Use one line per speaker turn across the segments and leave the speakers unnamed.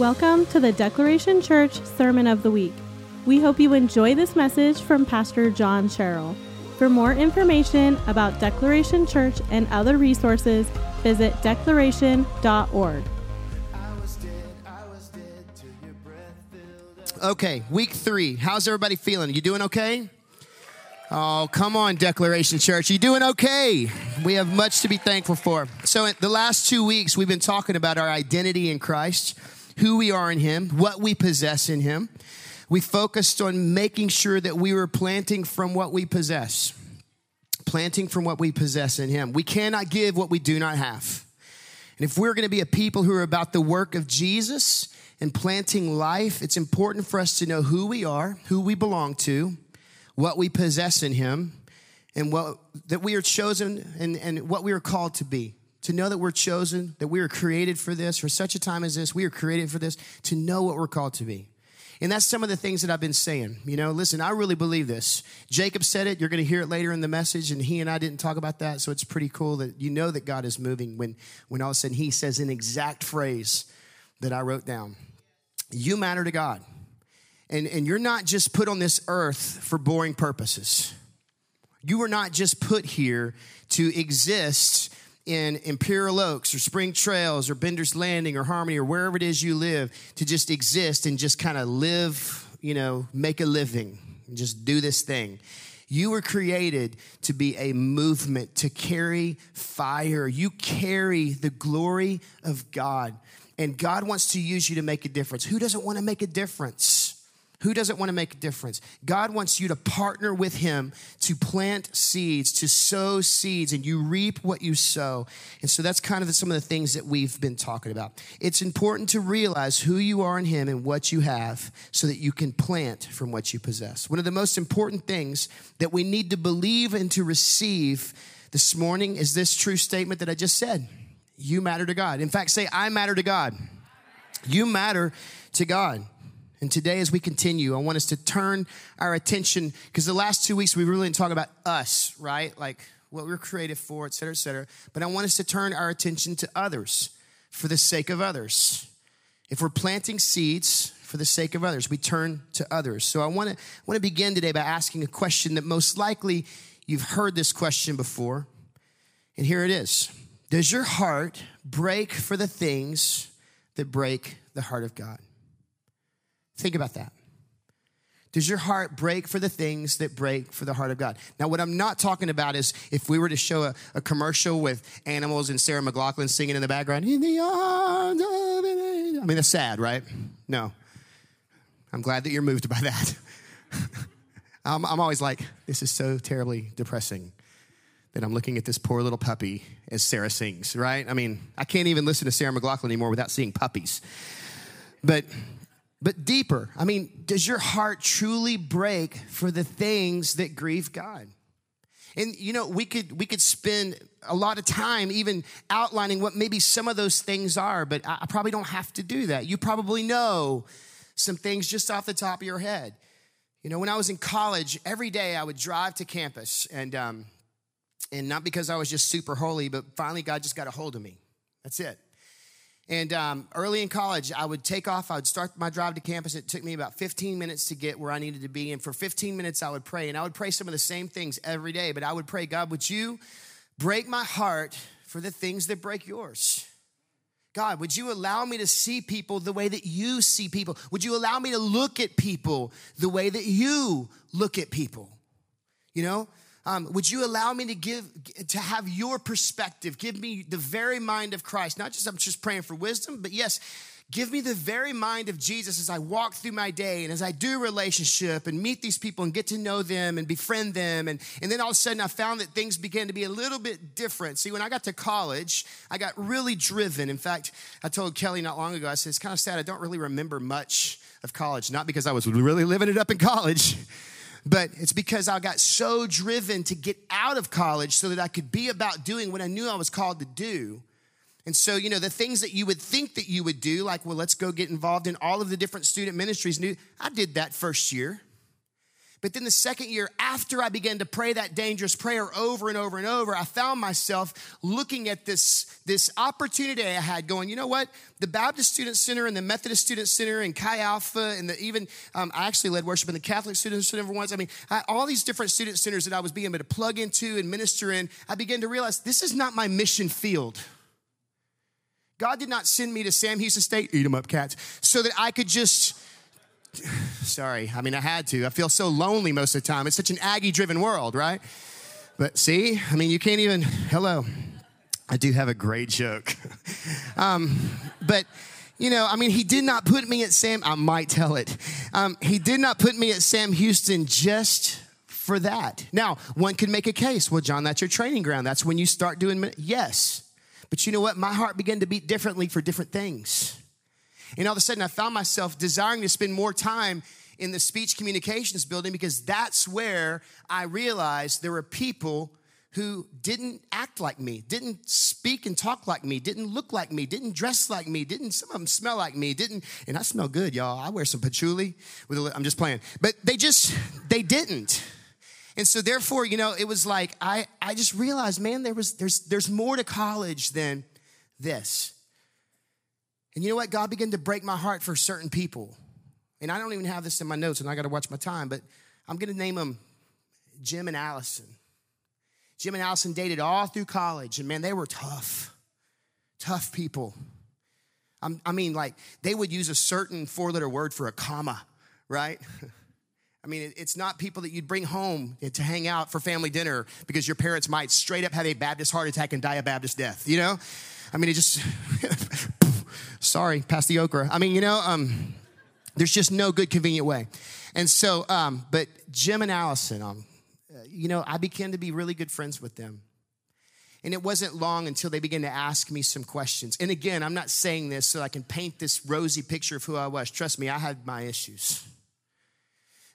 Welcome to the Declaration Church Sermon of the Week. We hope you enjoy this message from Pastor John Sherrill. For more information about Declaration Church and other resources, visit declaration.org.
Okay, week three. How's everybody feeling? You doing okay? Oh, come on, Declaration Church. You doing okay? We have much to be thankful for. So, in the last two weeks, we've been talking about our identity in Christ, who we are in Him, what we possess in Him. We focused on making sure that we were planting from what we possess, planting from what we possess in Him. We cannot give what we do not have. And if we're going to be a people who are about the work of Jesus and planting life, it's important for us to know who we are, who we belong to, what we possess in Him, and what that we are chosen and, and what we are called to be. To know that we're chosen, that we are created for this, for such a time as this, we are created for this, to know what we're called to be. And that's some of the things that I've been saying. You know, listen, I really believe this. Jacob said it. You're going to hear it later in the message, and he and I didn't talk about that. So it's pretty cool that you know that God is moving when, when all of a sudden he says an exact phrase that I wrote down. You matter to God. And, and you're not just put on this earth for boring purposes. You were not just put here to exist in Imperial Oaks or Spring Trails or Bender's Landing or Harmony or wherever it is you live to just exist and just kind of live, you know, make a living and just do this thing. You were created to be a movement, to carry fire. You carry the glory of God. And God wants to use you to make a difference. Who doesn't want to make a difference? Who doesn't want to make a difference? God wants you to partner with Him to plant seeds, to sow seeds, and you reap what you sow. And so that's kind of some of the things that we've been talking about. It's important to realize who you are in Him and what you have so that you can plant from what you possess. One of the most important things that we need to believe and to receive this morning is this true statement that I just said You matter to God. In fact, say, I matter to God. You matter to God. And today, as we continue, I want us to turn our attention because the last two weeks we really didn't talk about us, right? Like what we're created for, et cetera, et cetera. But I want us to turn our attention to others for the sake of others. If we're planting seeds for the sake of others, we turn to others. So I want to want to begin today by asking a question that most likely you've heard this question before. And here it is. Does your heart break for the things that break the heart of God? Think about that. Does your heart break for the things that break for the heart of God? Now, what I'm not talking about is if we were to show a, a commercial with animals and Sarah McLachlan singing in the background, in the arms of an angel. I mean, that's sad, right? No. I'm glad that you're moved by that. I'm, I'm always like, this is so terribly depressing that I'm looking at this poor little puppy as Sarah sings, right? I mean, I can't even listen to Sarah McLachlan anymore without seeing puppies. But but deeper. I mean, does your heart truly break for the things that grieve God? And you know, we could we could spend a lot of time even outlining what maybe some of those things are, but I probably don't have to do that. You probably know some things just off the top of your head. You know, when I was in college, every day I would drive to campus, and um, and not because I was just super holy, but finally God just got a hold of me. That's it. And um, early in college, I would take off. I would start my drive to campus. It took me about 15 minutes to get where I needed to be. And for 15 minutes, I would pray. And I would pray some of the same things every day. But I would pray, God, would you break my heart for the things that break yours? God, would you allow me to see people the way that you see people? Would you allow me to look at people the way that you look at people? You know, um, would you allow me to give to have your perspective? Give me the very mind of christ. Not just i'm just praying for wisdom but yes give me the very mind of jesus as i walk through my day and as i do relationship and meet these people and get to know them and befriend them. And, and then all of a sudden i found that things began to be a little bit different. See when i got to college i got really driven. In fact i told kelly not long ago i said it's kind of sad. I don't really remember much of college. Not because i was really living it up in college but it's because I got so driven to get out of college so that I could be about doing what I knew I was called to do. And so, you know, the things that you would think that you would do, like, well, let's go get involved in all of the different student ministries. I did that first year. But then the second year, after I began to pray that dangerous prayer over and over and over, I found myself looking at this, this opportunity I had going, you know what? The Baptist Student Center and the Methodist Student Center and Chi Alpha and the, even, um, I actually led worship in the Catholic Student Center once. I mean, I, all these different student centers that I was being able to plug into and minister in, I began to realize this is not my mission field. God did not send me to Sam Houston State, eat them up, cats, so that I could just Sorry, I mean, I had to. I feel so lonely most of the time. It's such an Aggie driven world, right? But see, I mean, you can't even, hello. I do have a great joke. um, but, you know, I mean, he did not put me at Sam, I might tell it. Um, he did not put me at Sam Houston just for that. Now, one could make a case. Well, John, that's your training ground. That's when you start doing, yes. But you know what? My heart began to beat differently for different things. And all of a sudden, I found myself desiring to spend more time in the speech communications building because that's where I realized there were people who didn't act like me, didn't speak and talk like me, didn't look like me, didn't dress like me, didn't some of them smell like me, didn't, and I smell good, y'all. I wear some patchouli with a, I'm just playing. But they just, they didn't. And so therefore, you know, it was like I I just realized, man, there was there's there's more to college than this. And you know what? God began to break my heart for certain people. And I don't even have this in my notes, and I got to watch my time, but I'm going to name them Jim and Allison. Jim and Allison dated all through college, and man, they were tough, tough people. I'm, i mean, like, they would use a certain four letter word for a comma, right? I mean, it's not people that you'd bring home to hang out for family dinner because your parents might straight up have a Baptist heart attack and die a Baptist death, you know? I mean, it just sorry, pass the okra. I mean, you know, um, there's just no good, convenient way. And so, um, but Jim and Allison, um, you know, I began to be really good friends with them. And it wasn't long until they began to ask me some questions. And again, I'm not saying this so I can paint this rosy picture of who I was. Trust me, I had my issues.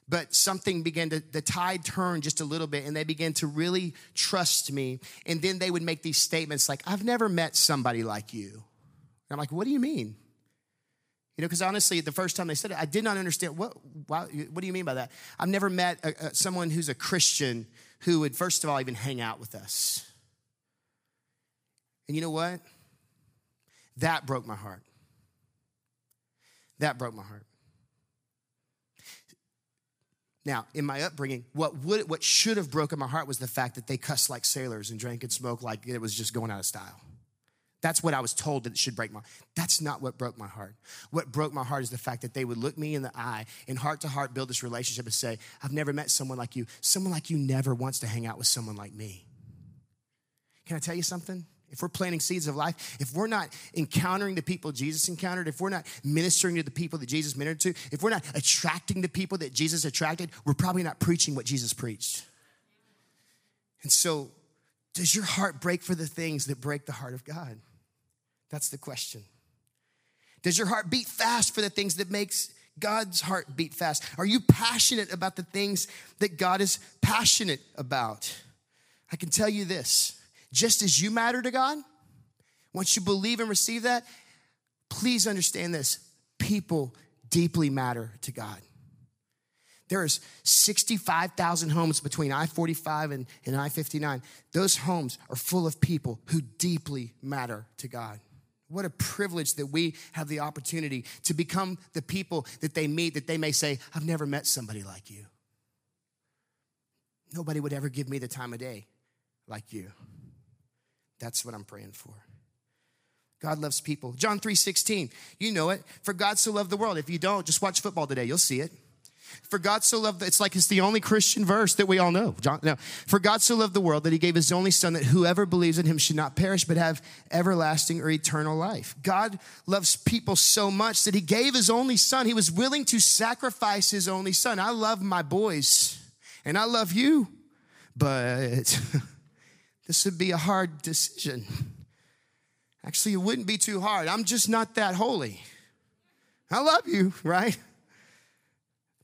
But something began to, the tide turned just a little bit, and they began to really trust me. And then they would make these statements like, I've never met somebody like you. And I'm like, what do you mean? You know, because honestly, the first time they said it, I did not understand what. Why, what do you mean by that? I've never met a, a, someone who's a Christian who would, first of all, even hang out with us. And you know what? That broke my heart. That broke my heart. Now, in my upbringing, what would what should have broken my heart was the fact that they cussed like sailors and drank and smoked like it was just going out of style. That's what I was told that it should break my That's not what broke my heart. What broke my heart is the fact that they would look me in the eye and heart to heart build this relationship and say, I've never met someone like you. Someone like you never wants to hang out with someone like me. Can I tell you something? If we're planting seeds of life, if we're not encountering the people Jesus encountered, if we're not ministering to the people that Jesus ministered to, if we're not attracting the people that Jesus attracted, we're probably not preaching what Jesus preached. And so does your heart break for the things that break the heart of God? That's the question. Does your heart beat fast for the things that makes God's heart beat fast? Are you passionate about the things that God is passionate about? I can tell you this, just as you matter to God, once you believe and receive that, please understand this. People deeply matter to God. There's 65,000 homes between I 45 and, and I 59. Those homes are full of people who deeply matter to God. What a privilege that we have the opportunity to become the people that they meet, that they may say, I've never met somebody like you. Nobody would ever give me the time of day like you. That's what I'm praying for. God loves people. John 3 16, you know it. For God so loved the world. If you don't, just watch football today, you'll see it. For God so loved, it's like it's the only Christian verse that we all know. John, no. For God so loved the world that he gave his only son that whoever believes in him should not perish but have everlasting or eternal life. God loves people so much that he gave his only son. He was willing to sacrifice his only son. I love my boys and I love you, but this would be a hard decision. Actually, it wouldn't be too hard. I'm just not that holy. I love you, right?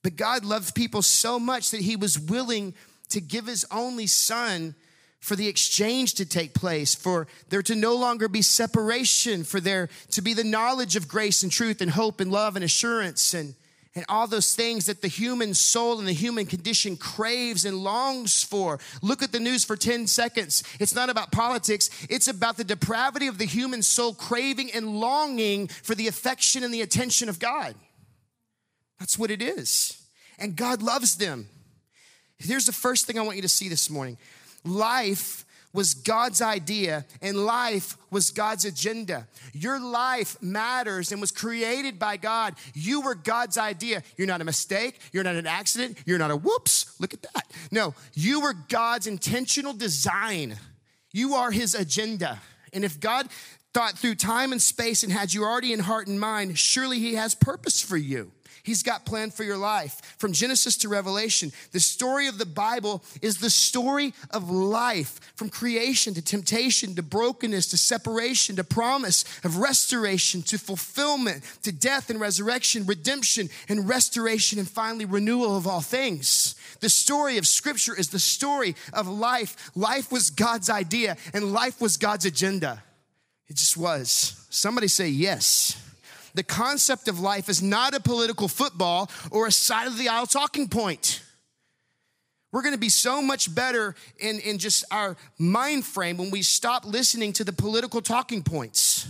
But God loved people so much that he was willing to give his only son for the exchange to take place, for there to no longer be separation, for there to be the knowledge of grace and truth and hope and love and assurance. And, and all those things that the human soul and the human condition craves and longs for. Look at the news for 10 seconds. It's not about politics, it's about the depravity of the human soul craving and longing for the affection and the attention of God. That's what it is. And God loves them. Here's the first thing I want you to see this morning life was God's idea and life was God's agenda. Your life matters and was created by God. You were God's idea. You're not a mistake. You're not an accident. You're not a whoops. Look at that. No, you were God's intentional design. You are his agenda. And if God thought through time and space and had you already in heart and mind, surely he has purpose for you. He's got planned for your life. From Genesis to Revelation, the story of the Bible is the story of life from creation to temptation to brokenness to separation to promise of restoration to fulfillment to death and resurrection, redemption and restoration, and finally renewal of all things. The story of Scripture is the story of life. Life was God's idea and life was God's agenda. It just was. Somebody say yes the concept of life is not a political football or a side of the aisle talking point. We're going to be so much better in, in just our mind frame when we stop listening to the political talking points.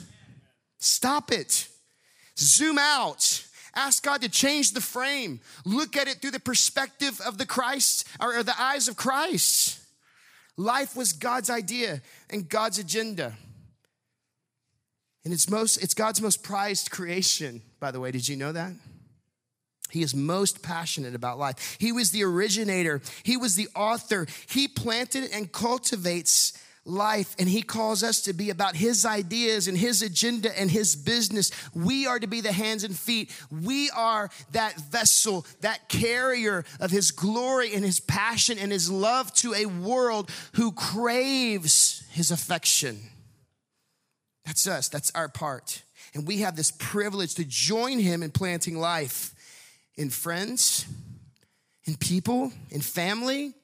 Stop it. Zoom out. Ask God to change the frame. Look at it through the perspective of the Christ or the eyes of Christ. Life was God's idea and God's agenda. And it's most it's God's most prized creation, by the way. Did you know that? He is most passionate about life. He was the originator, he was the author. He planted and cultivates life, and he calls us to be about his ideas and his agenda and his business. We are to be the hands and feet. We are that vessel, that carrier of his glory and his passion and his love to a world who craves his affection. That's us, that's our part. And we have this privilege to join him in planting life in friends, in people, in family,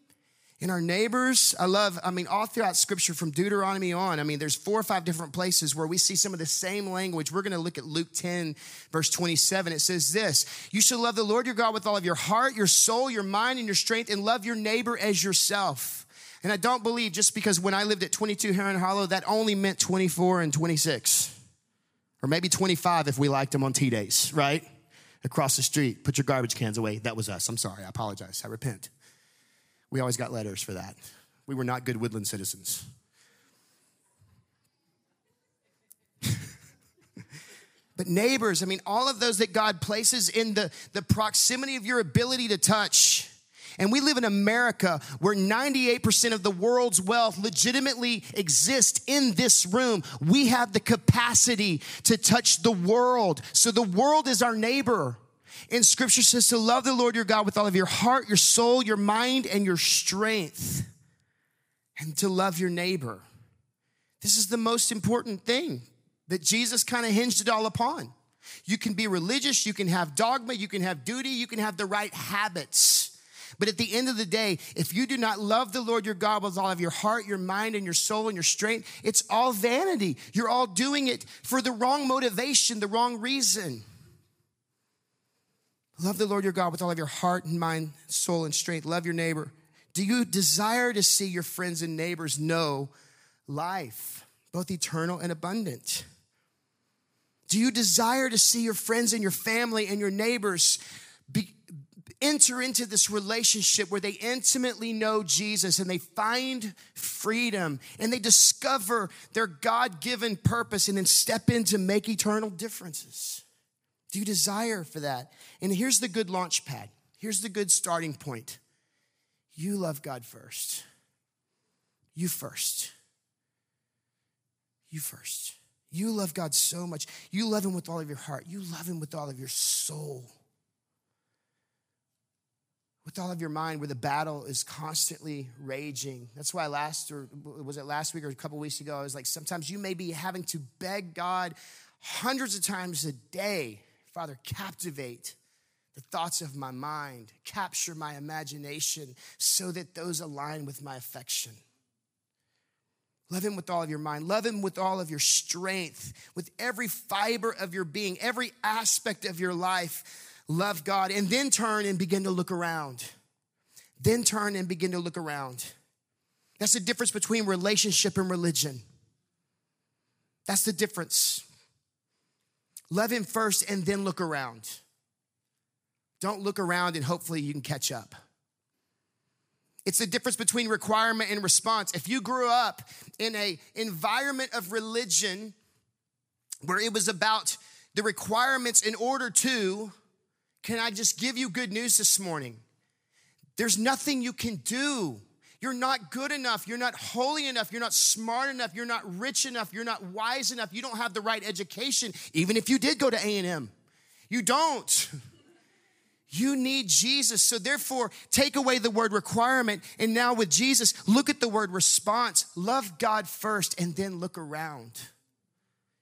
in our neighbors. I love, I mean, all throughout scripture from Deuteronomy on, I mean, there's four or five different places where we see some of the same language. We're going to look at Luke 10, verse 27. It says this You shall love the Lord your God with all of your heart, your soul, your mind, and your strength, and love your neighbor as yourself. And I don't believe just because when I lived at 22 Heron Hollow, that only meant 24 and 26. Or maybe 25 if we liked them on T days, right? Across the street, put your garbage cans away. That was us. I'm sorry. I apologize. I repent. We always got letters for that. We were not good woodland citizens. but neighbors, I mean, all of those that God places in the, the proximity of your ability to touch and we live in America where 98% of the world's wealth legitimately exists in this room. We have the capacity to touch the world. So the world is our neighbor. And scripture says to love the Lord your God with all of your heart, your soul, your mind, and your strength, and to love your neighbor. This is the most important thing that Jesus kind of hinged it all upon. You can be religious, you can have dogma, you can have duty, you can have the right habits. But at the end of the day, if you do not love the Lord your God with all of your heart, your mind, and your soul and your strength, it's all vanity. You're all doing it for the wrong motivation, the wrong reason. Love the Lord your God with all of your heart and mind, soul, and strength. Love your neighbor. Do you desire to see your friends and neighbors know life, both eternal and abundant? Do you desire to see your friends and your family and your neighbors be, enter into this relationship where they intimately know Jesus and they find freedom and they discover their God given purpose and then step in to make eternal differences. Do you desire for that? And here's the good launch pad. Here's the good starting point. You love God first. You first. You first. You love God so much. You love Him with all of your heart. You love Him with all of your soul with all of your mind where the battle is constantly raging. That's why last, or was it last week or a couple weeks ago, I was like, sometimes you may be having to beg God hundreds of times a day, Father, captivate the thoughts of my mind, capture my imagination so that those align with my affection. Love him with all of your mind. Love him with all of your strength, with every fiber of your being, every aspect of your life. Love God, and then turn and begin to look around. Then turn and begin to look around. That's the difference between relationship and religion. That's the difference. Love Him first and then look around. Don't look around and hopefully you can catch up. It's the difference between requirement and response. If you grew up in a environment of religion where it was about the requirements in order to, can I just give you good news this morning? There's nothing you can do. You're not good enough. You're not holy enough. You're not smart enough. You're not rich enough. You're not wise enough. You don't have the right education, even if you did go to A&M. You don't. You need Jesus. So therefore, take away the word requirement. And now with Jesus, look at the word response. Love God first and then look around.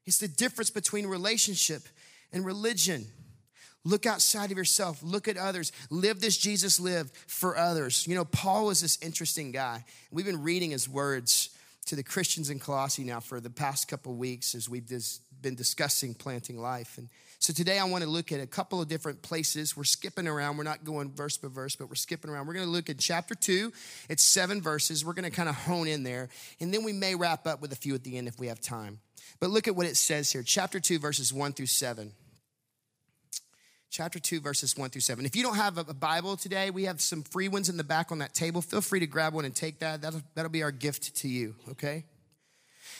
It's the difference between relationship and religion. Look outside of yourself. Look at others. Live this Jesus lived for others. You know, Paul was this interesting guy. We've been reading his words to the Christians in Colossae now for the past couple weeks as we've been discussing planting life. And so today I want to look at a couple of different places. We're skipping around. We're not going verse by verse, but we're skipping around. We're going to look at chapter two. It's seven verses. We're going to kind of hone in there. And then we may wrap up with a few at the end if we have time. But look at what it says here chapter two, verses one through seven. Chapter 2, verses 1 through 7. If you don't have a Bible today, we have some free ones in the back on that table. Feel free to grab one and take that. That'll, that'll be our gift to you, okay?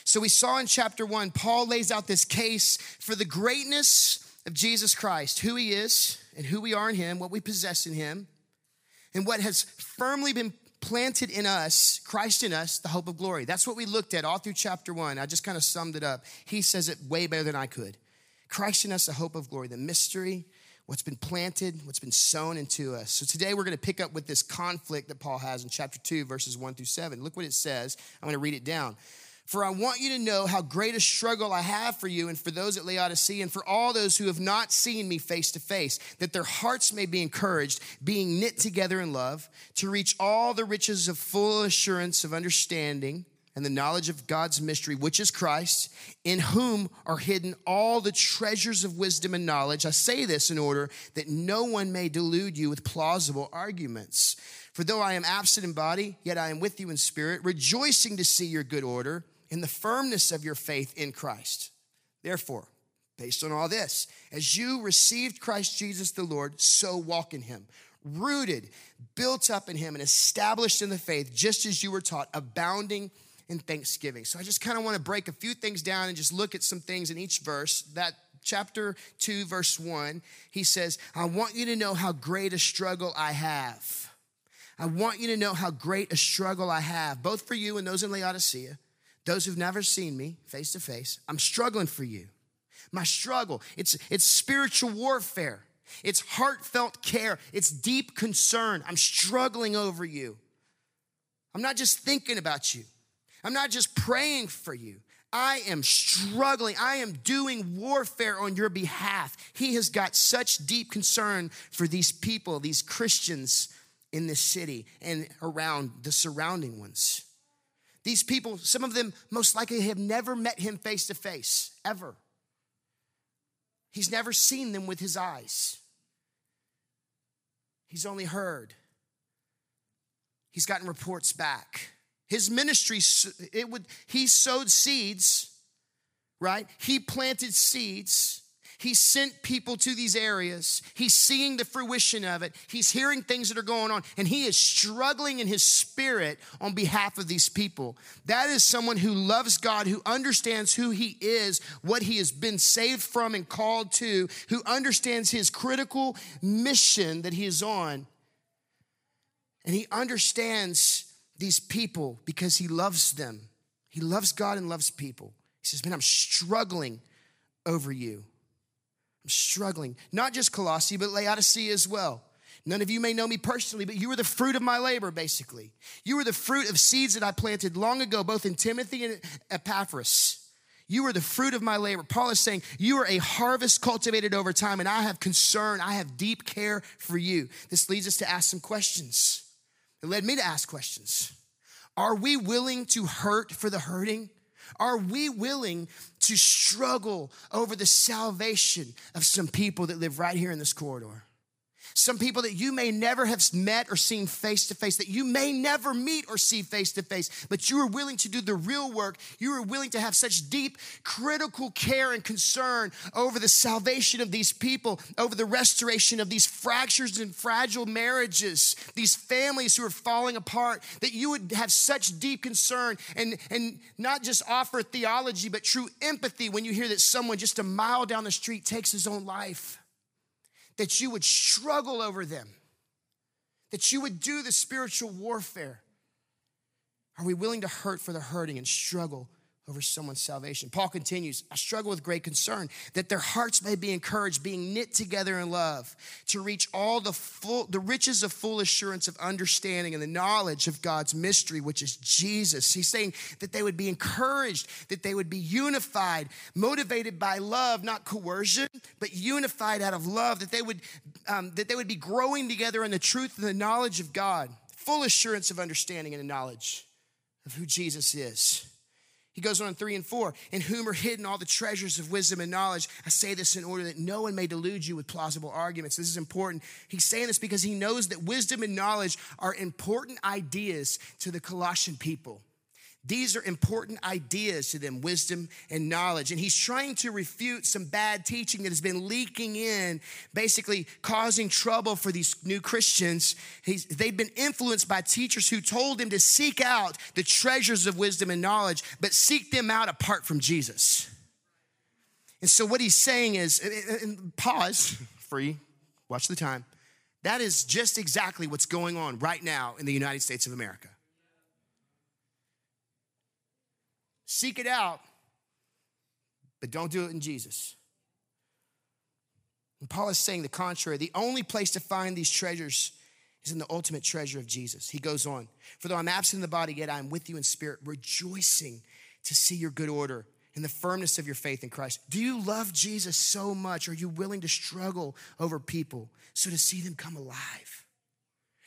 So we saw in chapter 1, Paul lays out this case for the greatness of Jesus Christ, who he is and who we are in him, what we possess in him, and what has firmly been planted in us, Christ in us, the hope of glory. That's what we looked at all through chapter one. I just kind of summed it up. He says it way better than I could. Christ in us, the hope of glory, the mystery, what's been planted, what's been sown into us. So today we're going to pick up with this conflict that Paul has in chapter 2, verses 1 through 7. Look what it says. I'm going to read it down. For I want you to know how great a struggle I have for you and for those at Laodicea and for all those who have not seen me face to face, that their hearts may be encouraged, being knit together in love, to reach all the riches of full assurance of understanding and the knowledge of God's mystery, which is Christ, in whom are hidden all the treasures of wisdom and knowledge. I say this in order that no one may delude you with plausible arguments. For though I am absent in body, yet I am with you in spirit, rejoicing to see your good order in the firmness of your faith in Christ. Therefore, based on all this, as you received Christ Jesus the Lord, so walk in him, rooted, built up in him, and established in the faith, just as you were taught, abounding in thanksgiving. So I just kind of want to break a few things down and just look at some things in each verse. That chapter 2, verse 1, he says, I want you to know how great a struggle I have. I want you to know how great a struggle I have, both for you and those in Laodicea those who've never seen me face to face, I'm struggling for you. My struggle, it's, it's spiritual warfare. It's heartfelt care. It's deep concern. I'm struggling over you. I'm not just thinking about you. I'm not just praying for you. I am struggling. I am doing warfare on your behalf. He has got such deep concern for these people, these Christians in this city and around the surrounding ones. These people, some of them most likely have never met him face to face, ever. He's never seen them with his eyes. He's only heard. He's gotten reports back. His ministry, it would, he sowed seeds, right? He planted seeds he sent people to these areas. He's seeing the fruition of it. He's hearing things that are going on, and he is struggling in his spirit on behalf of these people. That is someone who loves God, who understands who he is, what he has been saved from and called to, who understands his critical mission that he is on. And he understands these people because he loves them. He loves God and loves people. He says, Man, I'm struggling over you. I'm struggling. Not just Colossae, but Laodicea as well. None of you may know me personally, but you were the fruit of my labor, basically. You were the fruit of seeds that I planted long ago, both in Timothy and Epaphras. You are the fruit of my labor. Paul is saying, You are a harvest cultivated over time, and I have concern, I have deep care for you. This leads us to ask some questions. It led me to ask questions. Are we willing to hurt for the hurting? Are we willing to struggle over the salvation of some people that live right here in this corridor? Some people that you may never have met or seen face to face, that you may never meet or see face to face, but you are willing to do the real work. You are willing to have such deep, critical care and concern over the salvation of these people, over the restoration of these fractures and fragile marriages, these families who are falling apart, that you would have such deep concern and, and not just offer theology, but true empathy when you hear that someone just a mile down the street takes his own life that you would struggle over them, that you would do the spiritual warfare? Are we willing to hurt for the hurting and struggle over someone's salvation. Paul continues, I struggle with great concern that their hearts may be encouraged, being knit together in love, to reach all the full, the riches of full assurance of understanding and the knowledge of God's mystery, which is Jesus. He's saying that they would be encouraged, that they would be unified, motivated by love, not coercion, but unified out of love, that they would, um, that they would be growing together in the truth and the knowledge of God, full assurance of understanding and the knowledge of who Jesus is. He goes on three and four, in whom are hidden all the treasures of wisdom and knowledge. I say this in order that no one may delude you with plausible arguments. This is important. He's saying this because he knows that wisdom and knowledge are important ideas to the Colossian people. These are important ideas to them wisdom and knowledge. And he's trying to refute some bad teaching that has been leaking in, basically causing trouble for these new Christians. He's, they've been influenced by teachers who told them to seek out the treasures of wisdom and knowledge, but seek them out apart from Jesus. And so, what he's saying is, pause, free, watch the time. That is just exactly what's going on right now in the United States of America. Seek it out, but don't do it in Jesus. And Paul is saying the contrary. The only place to find these treasures is in the ultimate treasure of Jesus. He goes on, For though I'm absent in the body, yet I am with you in spirit, rejoicing to see your good order and the firmness of your faith in Christ. Do you love Jesus so much? Are you willing to struggle over people so to see them come alive?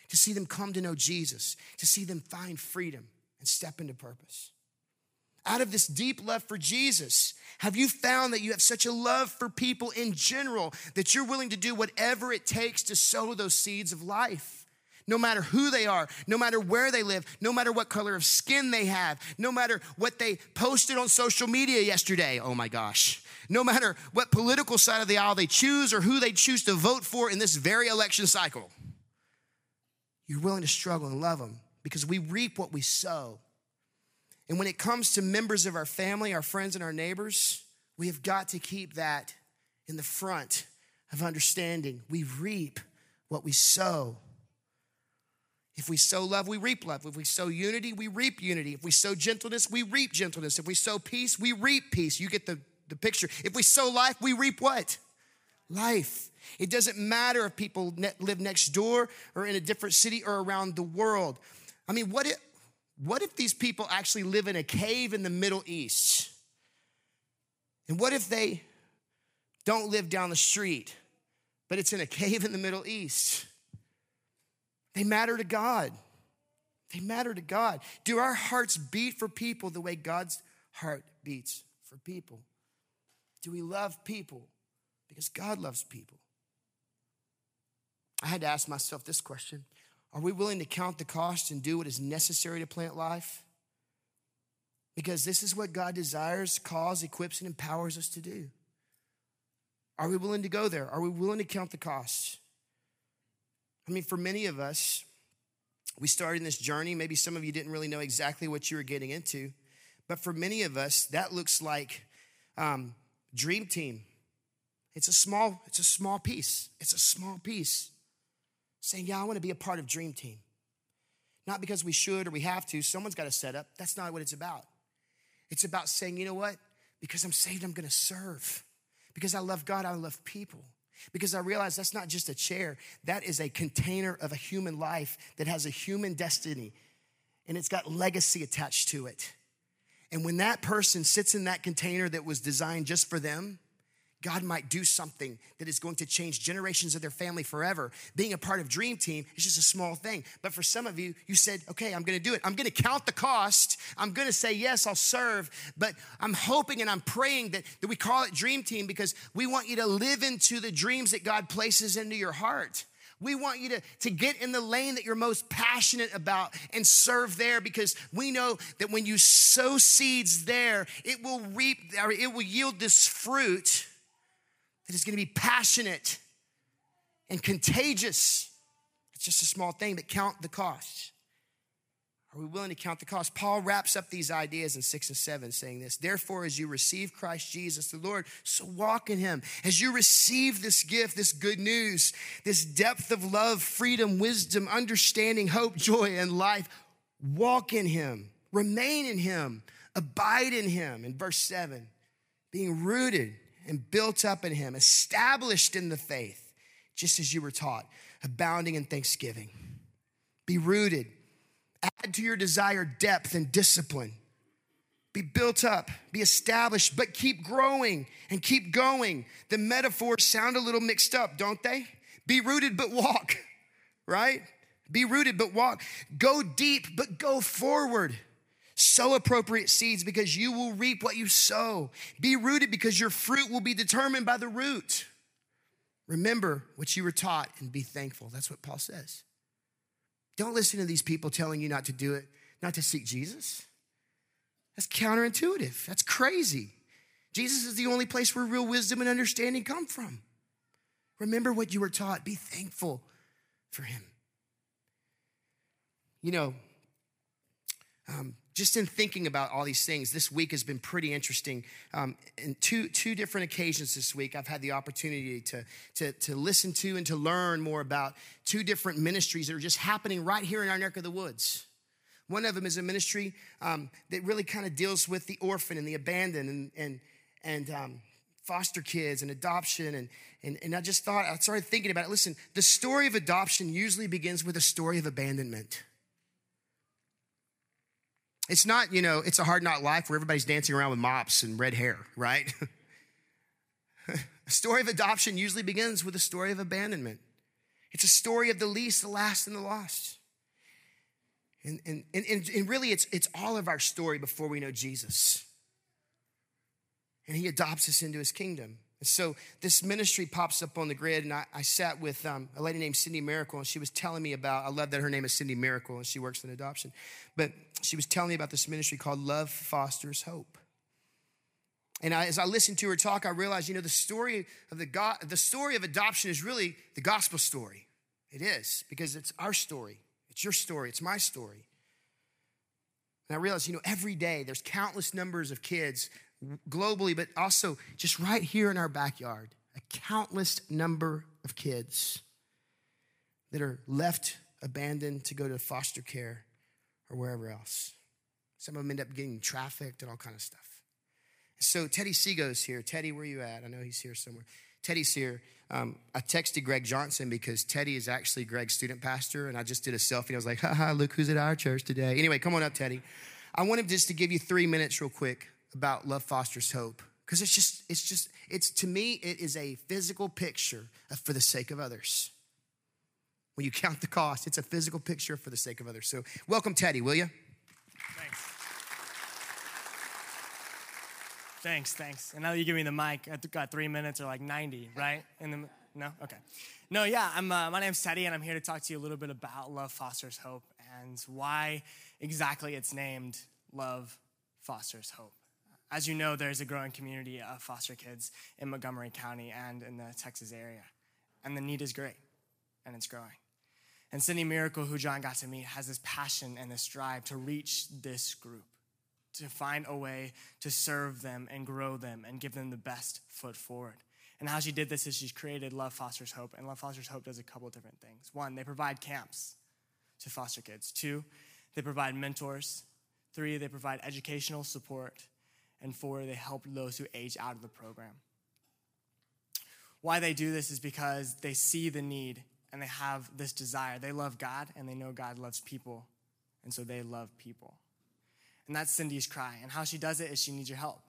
To see them come to know Jesus, to see them find freedom and step into purpose out of this deep love for Jesus? Have you found that you have such a love for people in general that you're willing to do whatever it takes to sow those seeds of life? No matter who they are, no matter where they live, no matter what color of skin they have, no matter what they posted on social media yesterday, oh my gosh, no matter what political side of the aisle they choose or who they choose to vote for in this very election cycle, you're willing to struggle and love them because we reap what we sow. And when it comes to members of our family, our friends, and our neighbors, we have got to keep that in the front of understanding. We reap what we sow. If we sow love, we reap love. If we sow unity, we reap unity. If we sow gentleness, we reap gentleness. If we sow peace, we reap peace. You get the, the picture. If we sow life, we reap what? Life. It doesn't matter if people live next door or in a different city or around the world. I mean, what what if these people actually live in a cave in the Middle East? And what if they don't live down the street, but it's in a cave in the Middle East? They matter to God. They matter to God. Do our hearts beat for people the way God's heart beats for people? Do we love people because God loves people? I had to ask myself this question are we willing to count the cost and do what is necessary to plant life? Because this is what God desires, calls, equips, and empowers us to do. Are we willing to go there? Are we willing to count the cost? I mean, for many of us, we started in this journey. Maybe some of you didn't really know exactly what you were getting into. But for many of us, that looks like um, dream team. It's a small, it's a small piece. It's a small piece saying, Yeah, I want to be a part of Dream Team. Not because we should or we have to, someone's got to set up. That's not what it's about. It's about saying, You know what? Because I'm saved, I'm going to serve. Because I love God, I love people. Because I realize that's not just a chair, that is a container of a human life that has a human destiny and it's got legacy attached to it. And when that person sits in that container that was designed just for them, God might do something that is going to change generations of their family forever. Being a part of Dream Team is just a small thing. But for some of you, you said, okay, I'm gonna do it. I'm gonna count the cost. I'm gonna say, yes, I'll serve. But I'm hoping and I'm praying that, that we call it Dream Team because we want you to live into the dreams that God places into your heart. We want you to, to get in the lane that you're most passionate about and serve there because we know that when you sow seeds there, it will reap, or it will yield this fruit that is going to be passionate and contagious. It's just a small thing, but count the cost. Are we willing to count the cost? Paul wraps up these ideas in six and seven, saying this Therefore, as you receive Christ Jesus the Lord, so walk in him. As you receive this gift, this good news, this depth of love, freedom, wisdom, understanding, hope, joy, and life, walk in him, remain in him, abide in him. In verse seven, being rooted and built up in him, established in the faith, just as you were taught, abounding in thanksgiving. Be rooted Add to your desire depth and discipline. Be built up, be established, but keep growing and keep going. The metaphors sound a little mixed up, don't they? Be rooted, but walk, right? Be rooted, but walk. Go deep, but go forward. Sow appropriate seeds because you will reap what you sow. Be rooted because your fruit will be determined by the root. Remember what you were taught and be thankful. That's what Paul says. Don't listen to these people telling you not to do it, not to seek Jesus. That's counterintuitive. That's crazy. Jesus is the only place where real wisdom and understanding come from. Remember what you were taught. Be thankful for him. You know, um, just in thinking about all these things, this week has been pretty interesting. Um, in two, two different occasions this week, I've had the opportunity to, to, to listen to and to learn more about two different ministries that are just happening right here in our neck of the woods. One of them is a ministry um, that really kind of deals with the orphan and the abandoned and, and, and um, foster kids and adoption. And, and, and I just thought, I started thinking about it. Listen, the story of adoption usually begins with a story of abandonment. It's not, you know, it's a hard knock life where everybody's dancing around with mops and red hair, right? a story of adoption usually begins with a story of abandonment. It's a story of the least, the last, and the lost. And, and, and, and really, it's, it's all of our story before we know Jesus. And he adopts us into his kingdom. And so this ministry pops up on the grid, and I, I sat with um, a lady named Cindy Miracle, and she was telling me about. I love that her name is Cindy Miracle, and she works in adoption. But she was telling me about this ministry called Love Fosters Hope. And I, as I listened to her talk, I realized, you know, the story of the God, the story of adoption is really the gospel story. It is because it's our story. It's your story. It's my story. And I realized, you know, every day there's countless numbers of kids globally, but also just right here in our backyard, a countless number of kids that are left abandoned to go to foster care or wherever else. Some of them end up getting trafficked and all kind of stuff. So Teddy Sego's here. Teddy, where are you at? I know he's here somewhere. Teddy's here. Um, I texted Greg Johnson because Teddy is actually Greg's student pastor, and I just did a selfie. I was like, haha, look who's at our church today. Anyway, come on up, Teddy. I want him just to give you three minutes real quick about Love Fosters Hope because it's just, it's just, it's to me, it is a physical picture for the sake of others. When you count the cost, it's a physical picture for the sake of others. So, welcome, Teddy, will you?
Thanks. Thanks, thanks. And now that you give me the mic, I've got three minutes or like 90, right? In the, no? Okay. No, yeah, I'm, uh, my name's Teddy, and I'm here to talk to you a little bit about Love Fosters Hope and why exactly it's named Love Fosters Hope. As you know, there's a growing community of foster kids in Montgomery County and in the Texas area. And the need is great, and it's growing. And Cindy Miracle, who John got to meet, has this passion and this drive to reach this group, to find a way to serve them and grow them and give them the best foot forward. And how she did this is she's created Love Fosters Hope. And Love Fosters Hope does a couple of different things. One, they provide camps to foster kids. Two, they provide mentors. Three, they provide educational support and four, they help those who age out of the program. Why they do this is because they see the need and they have this desire. They love God and they know God loves people, and so they love people. And that's Cindy's cry. And how she does it is she needs your help.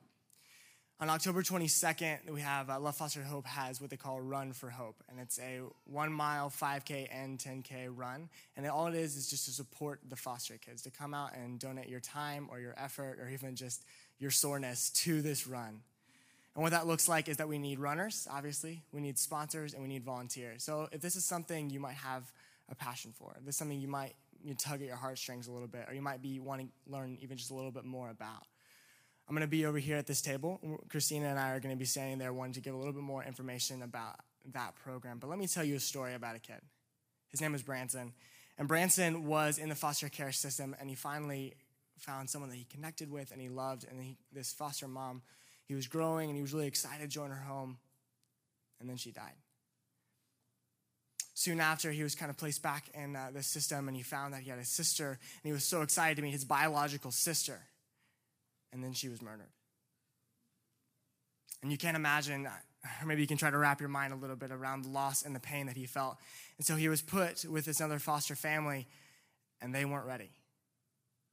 On October 22nd, we have uh, Love Foster Hope has what they call Run for Hope, and it's a one mile, 5K, and 10K run. And all it is is just to support the foster kids, to come out and donate your time or your effort or even just your soreness to this run. And what that looks like is that we need runners, obviously, we need sponsors, and we need volunteers. So if this is something you might have a passion for, if this is something you might you tug at your heartstrings a little bit, or you might be wanting to learn even just a little bit more about. I'm going to be over here at this table. Christina and I are going to be standing there wanting to give a little bit more information about that program. But let me tell you a story about a kid. His name is Branson. And Branson was in the foster care system, and he finally found someone that he connected with and he loved. And he, this foster mom, he was growing and he was really excited to join her home. And then she died. Soon after, he was kind of placed back in uh, the system, and he found that he had a sister, and he was so excited to meet his biological sister. And then she was murdered. And you can't imagine, or maybe you can try to wrap your mind a little bit around the loss and the pain that he felt. And so he was put with this other foster family, and they weren't ready.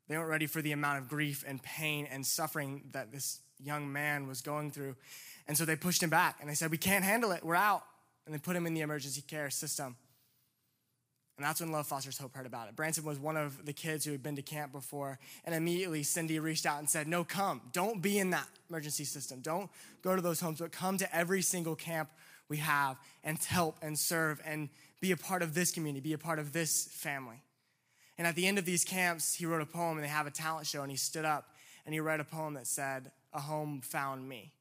They weren't ready for the amount of grief and pain and suffering that this young man was going through. And so they pushed him back and they said, We can't handle it. We're out. And they put him in the emergency care system. And that's when Love Fosters Hope heard about it. Branson was one of the kids who had been to camp before. And immediately Cindy reached out and said, No, come. Don't be in that emergency system. Don't go to those homes, but come to every single camp we have and help and serve and be a part of this community, be a part of this family. And at the end of these camps, he wrote a poem and they have a talent show. And he stood up and he read a poem that said, A home found me.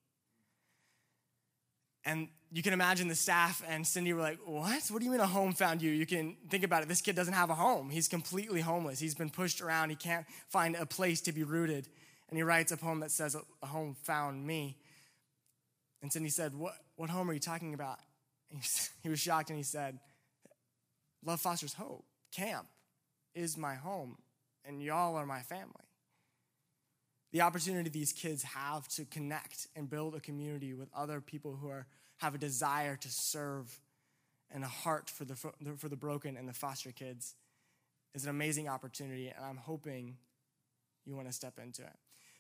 And you can imagine the staff and Cindy were like, What? What do you mean a home found you? You can think about it. This kid doesn't have a home. He's completely homeless. He's been pushed around. He can't find a place to be rooted. And he writes a poem that says, A home found me. And Cindy said, What, what home are you talking about? He was shocked and he said, Love fosters hope. Camp is my home, and y'all are my family. The opportunity these kids have to connect and build a community with other people who are have a desire to serve and a heart for the, for the broken and the foster kids is an amazing opportunity, and I'm hoping you want to step into it.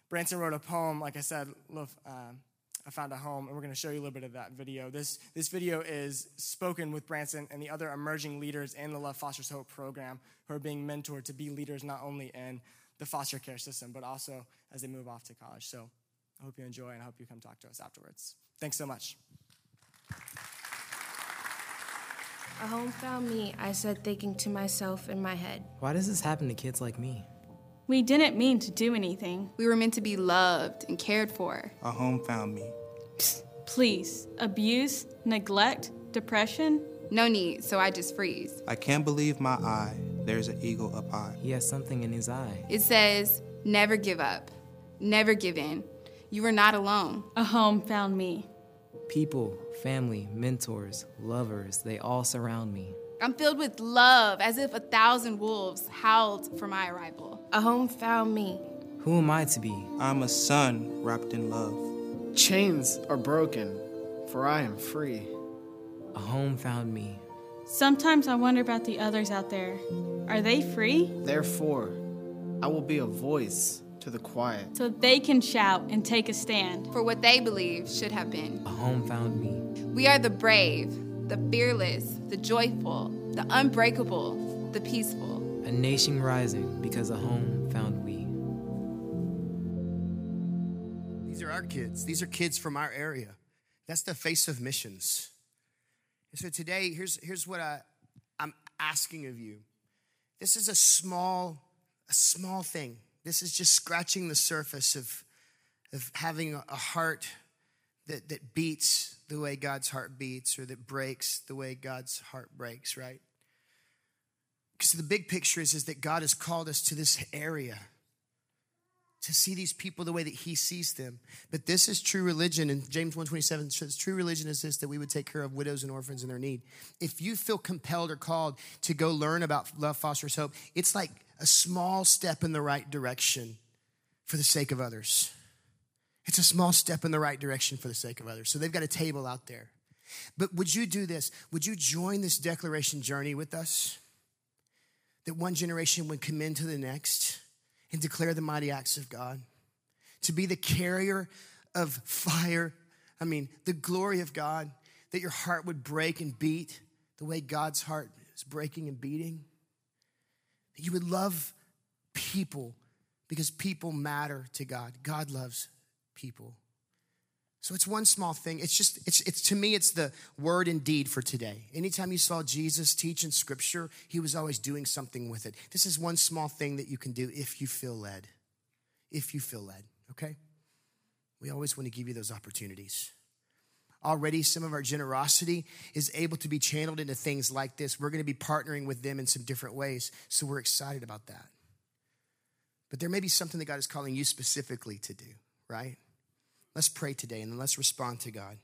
Branson wrote a poem, like I said, uh, I found a home, and we're going to show you a little bit of that video. This, this video is spoken with Branson and the other emerging leaders in the Love Fosters Hope program who are being mentored to be leaders not only in the foster care system, but also as they move off to college. So I hope you enjoy, and I hope you come talk to us afterwards. Thanks so much.
A home found me, I said, thinking to myself in my head.
Why does this happen to kids like me?
We didn't mean to do anything.
We were meant to be loved and cared for.
A home found me.
Psst, please. Abuse, neglect, depression?
No need, so I just freeze.
I can't believe my eye. There's an eagle up high.
He has something in his eye.
It says, never give up, never give in. You are not alone.
A home found me.
People, family, mentors, lovers, they all surround me.
I'm filled with love as if a thousand wolves howled for my arrival.
A home found me.
Who am I to be?
I'm a son wrapped in love.
Chains are broken, for I am free.
A home found me.
Sometimes I wonder about the others out there. Are they free?
Therefore, I will be a voice to the quiet.
So they can shout and take a stand.
For what they believe should have been.
A home found me.
We are the brave, the fearless, the joyful, the unbreakable, the peaceful.
A nation rising because a home found we.
These are our kids. These are kids from our area. That's the face of missions. And so today, here's, here's what I, I'm asking of you. This is a small, a small thing. This is just scratching the surface of, of having a heart that, that beats the way God's heart beats or that breaks the way God's heart breaks, right? Because the big picture is, is that God has called us to this area to see these people the way that he sees them. But this is true religion, and James 127 says true religion is this that we would take care of widows and orphans in their need. If you feel compelled or called to go learn about Love Fosters Hope, it's like a small step in the right direction for the sake of others. It's a small step in the right direction for the sake of others. So they've got a table out there. But would you do this? Would you join this declaration journey with us? That one generation would come into the next and declare the mighty acts of God. To be the carrier of fire, I mean, the glory of God, that your heart would break and beat the way God's heart is breaking and beating. That you would love people because people matter to God. God loves people. So it's one small thing. It's just, it's, it's to me, it's the word and deed for today. Anytime you saw Jesus teach in scripture, he was always doing something with it. This is one small thing that you can do if you feel led. If you feel led, okay? We always want to give you those opportunities. Already, some of our generosity is able to be channeled into things like this. We're going to be partnering with them in some different ways, so we're excited about that. But there may be something that God is calling you specifically to do, right? Let's pray today and then let's respond to God.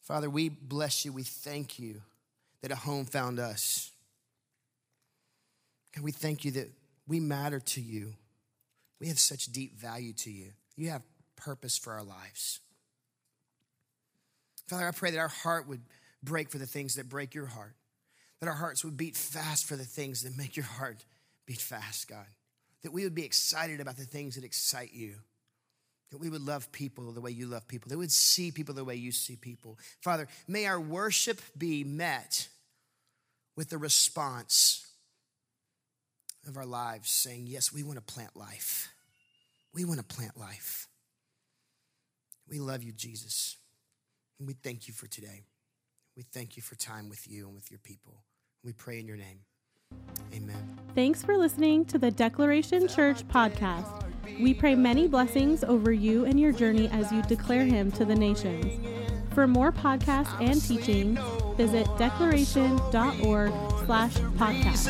Father, we bless you. We thank you that a home found us. God, we thank you that we matter to you. We have such deep value to you. You have purpose for our lives. Father, I pray that our heart would break for the things that break your heart, that our hearts would beat fast for the things that make your heart beat fast, God that we would be excited about the things that excite you. That we would love people the way you love people. That we would see people the way you see people. Father, may our worship be met with the response of our lives saying, Yes, we want to plant life. We want to plant life. We love you, Jesus. And we thank you for today. We thank you for time with you and with your people. We pray in your name. Amen.
Thanks for listening to the Declaration Church podcast. We pray many blessings over you and your journey as you declare him to the nations. For more podcasts and teachings, visit declaration.org slash podcast.